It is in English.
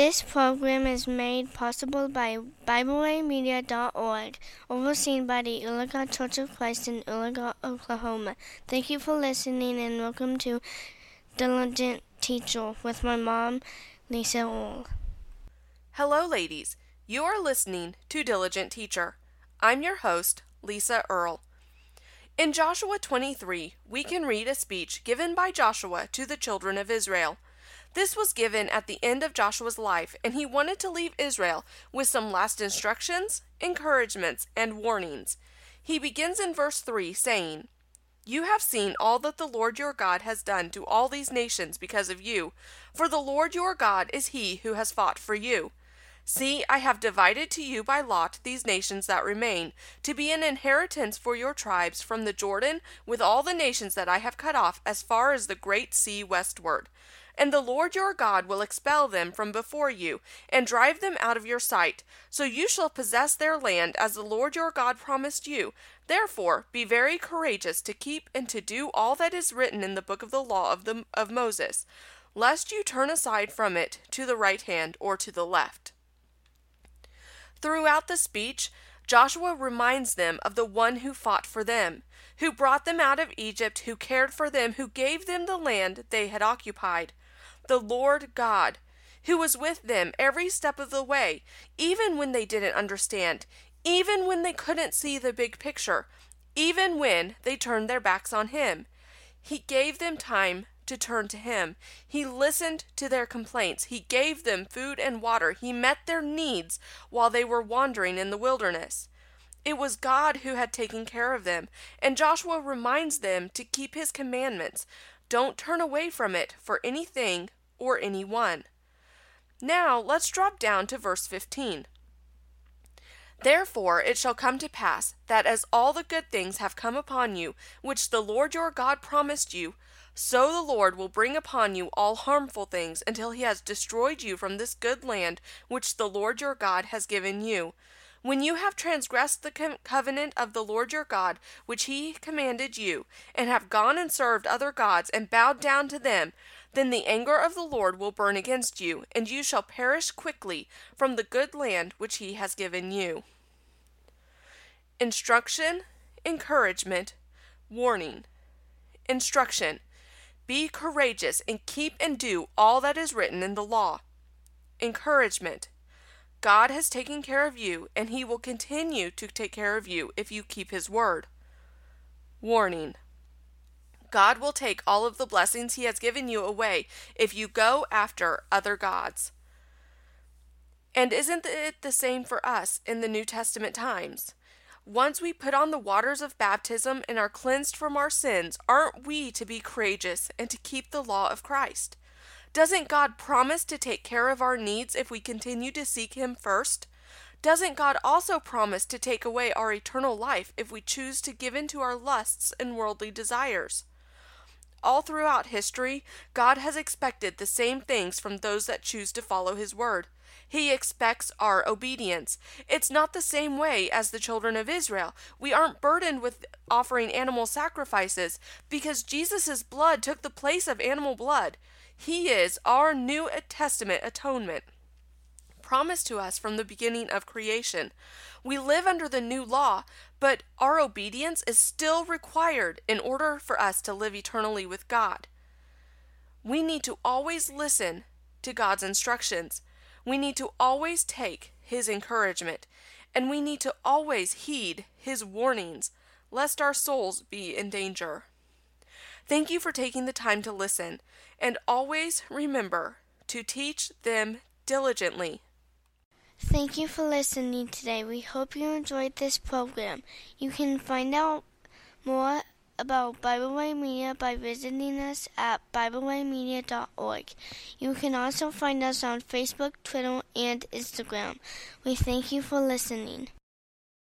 This program is made possible by BibleWayMedia.org, overseen by the Utica Church of Christ in Utica, Oklahoma. Thank you for listening and welcome to Diligent Teacher with my mom, Lisa Earl. Hello, ladies. You are listening to Diligent Teacher. I'm your host, Lisa Earl. In Joshua 23, we can read a speech given by Joshua to the children of Israel. This was given at the end of Joshua's life, and he wanted to leave Israel with some last instructions, encouragements, and warnings. He begins in verse 3 saying, You have seen all that the Lord your God has done to all these nations because of you, for the Lord your God is he who has fought for you. See, I have divided to you by lot these nations that remain, to be an inheritance for your tribes from the Jordan, with all the nations that I have cut off as far as the great sea westward. And the Lord your God will expel them from before you, and drive them out of your sight. So you shall possess their land as the Lord your God promised you. Therefore be very courageous to keep and to do all that is written in the book of the law of, the, of Moses, lest you turn aside from it to the right hand or to the left. Throughout the speech, Joshua reminds them of the one who fought for them, who brought them out of Egypt, who cared for them, who gave them the land they had occupied. The Lord God, who was with them every step of the way, even when they didn't understand, even when they couldn't see the big picture, even when they turned their backs on Him. He gave them time to turn to Him. He listened to their complaints. He gave them food and water. He met their needs while they were wandering in the wilderness. It was God who had taken care of them, and Joshua reminds them to keep His commandments. Don't turn away from it for anything or anyone. Now let's drop down to verse 15. Therefore it shall come to pass that as all the good things have come upon you, which the Lord your God promised you, so the Lord will bring upon you all harmful things until he has destroyed you from this good land which the Lord your God has given you. When you have transgressed the covenant of the Lord your God, which he commanded you, and have gone and served other gods, and bowed down to them, then the anger of the Lord will burn against you, and you shall perish quickly from the good land which he has given you. Instruction, encouragement, warning. Instruction. Be courageous and keep and do all that is written in the law. Encouragement. God has taken care of you, and He will continue to take care of you if you keep His word. Warning. God will take all of the blessings He has given you away if you go after other gods. And isn't it the same for us in the New Testament times? Once we put on the waters of baptism and are cleansed from our sins, aren't we to be courageous and to keep the law of Christ? Doesn't God promise to take care of our needs if we continue to seek Him first? Doesn't God also promise to take away our eternal life if we choose to give in to our lusts and worldly desires? All throughout history, God has expected the same things from those that choose to follow His word. He expects our obedience. It's not the same way as the children of Israel. We aren't burdened with offering animal sacrifices because Jesus' blood took the place of animal blood. He is our New Testament atonement promised to us from the beginning of creation. We live under the new law, but our obedience is still required in order for us to live eternally with God. We need to always listen to God's instructions. We need to always take His encouragement, and we need to always heed His warnings, lest our souls be in danger. Thank you for taking the time to listen, and always remember to teach them diligently. Thank you for listening today. We hope you enjoyed this program. You can find out more about Bible Way Media by visiting us at BibleWayMedia.org. You can also find us on Facebook, Twitter, and Instagram. We thank you for listening.